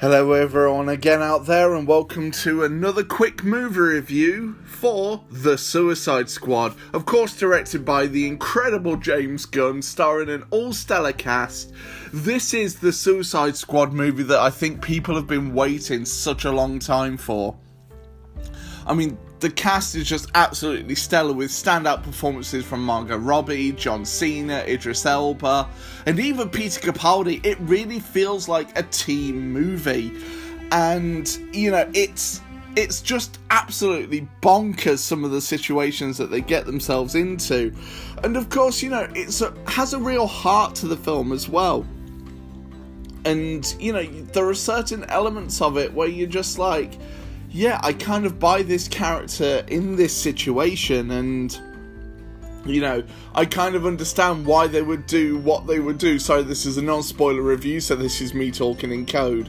Hello, everyone, again out there, and welcome to another quick movie review for The Suicide Squad. Of course, directed by the incredible James Gunn, starring an all stellar cast. This is the Suicide Squad movie that I think people have been waiting such a long time for. I mean, the cast is just absolutely stellar with standout performances from Margot Robbie, John Cena, Idris Elba, and even Peter Capaldi. It really feels like a team movie. And, you know, it's it's just absolutely bonkers some of the situations that they get themselves into. And of course, you know, it's a, has a real heart to the film as well. And, you know, there are certain elements of it where you're just like, yeah, I kind of buy this character in this situation, and you know, I kind of understand why they would do what they would do. Sorry, this is a non spoiler review, so this is me talking in code.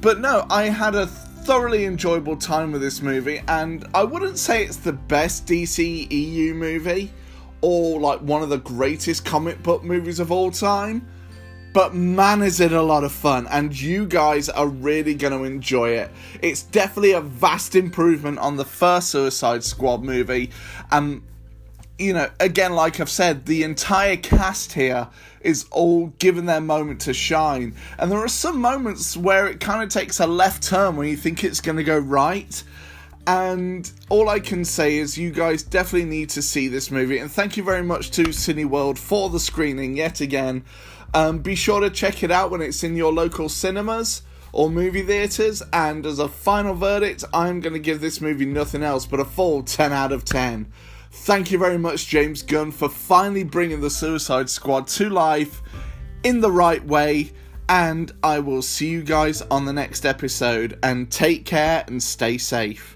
But no, I had a thoroughly enjoyable time with this movie, and I wouldn't say it's the best DC EU movie or like one of the greatest comic book movies of all time but man, is it a lot of fun, and you guys are really going to enjoy it. It's definitely a vast improvement on the first Suicide Squad movie, and you know, again, like I've said, the entire cast here is all given their moment to shine. And there are some moments where it kind of takes a left turn when you think it's going to go right. And all I can say is, you guys definitely need to see this movie. And thank you very much to Cineworld for the screening yet again. Um, be sure to check it out when it's in your local cinemas or movie theatres. And as a final verdict, I'm going to give this movie nothing else but a full 10 out of 10. Thank you very much, James Gunn, for finally bringing the Suicide Squad to life in the right way. And I will see you guys on the next episode. And take care and stay safe.